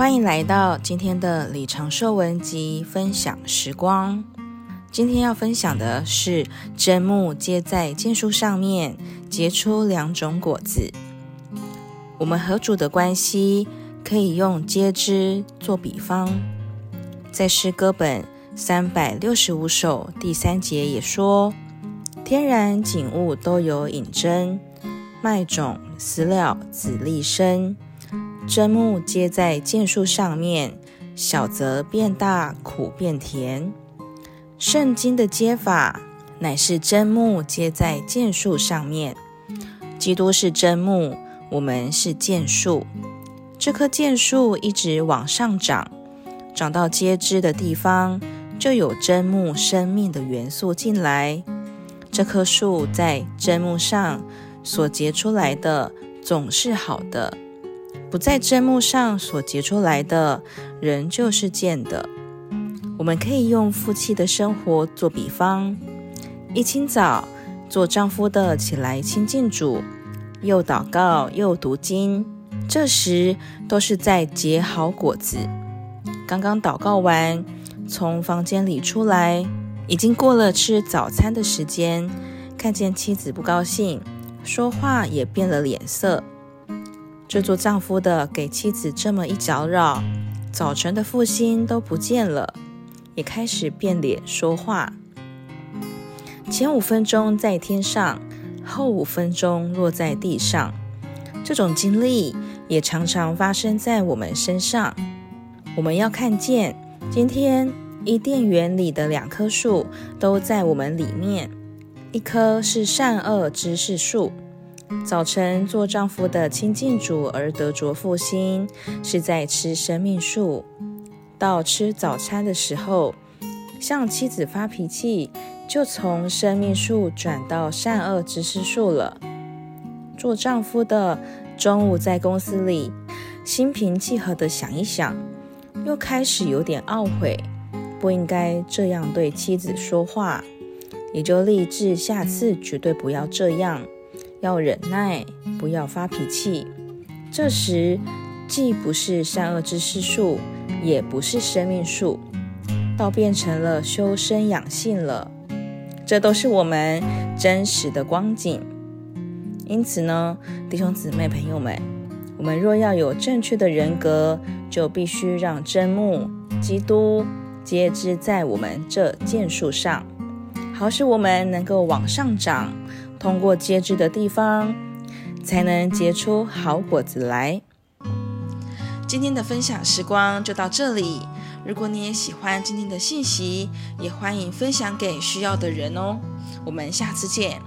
欢迎来到今天的李长寿文集分享时光。今天要分享的是真木结在箭树上面，结出两种果子。我们和主的关系可以用接枝做比方，在诗歌本三百六十五首第三节也说：天然景物都有引针，麦种、饲料、籽粒生。真木结在箭树上面，小则变大，苦变甜。圣经的结法乃是真木结在箭树上面。基督是真木，我们是箭树。这棵箭树一直往上长，长到结枝的地方，就有真木生命的元素进来。这棵树在真木上所结出来的总是好的。不在真木上所结出来的，仍旧是贱的。我们可以用夫妻的生活做比方：一清早，做丈夫的起来亲近主，又祷告又读经，这时都是在结好果子。刚刚祷告完，从房间里出来，已经过了吃早餐的时间，看见妻子不高兴，说话也变了脸色。这做丈夫的给妻子这么一搅扰，早晨的复兴都不见了，也开始变脸说话。前五分钟在天上，后五分钟落在地上。这种经历也常常发生在我们身上。我们要看见，今天伊甸园里的两棵树都在我们里面，一棵是善恶知识树。早晨做丈夫的亲近主而得着复兴，是在吃生命树；到吃早餐的时候，向妻子发脾气，就从生命树转到善恶知识树了。做丈夫的中午在公司里心平气和地想一想，又开始有点懊悔，不应该这样对妻子说话，也就立志下次绝对不要这样。要忍耐，不要发脾气。这时，既不是善恶知识树，也不是生命数，倒变成了修身养性了。这都是我们真实的光景。因此呢，弟兄姊妹朋友们，我们若要有正确的人格，就必须让真木基督结枝在我们这箭树上，好使我们能够往上长。通过接枝的地方，才能结出好果子来。今天的分享时光就到这里。如果你也喜欢今天的信息，也欢迎分享给需要的人哦。我们下次见。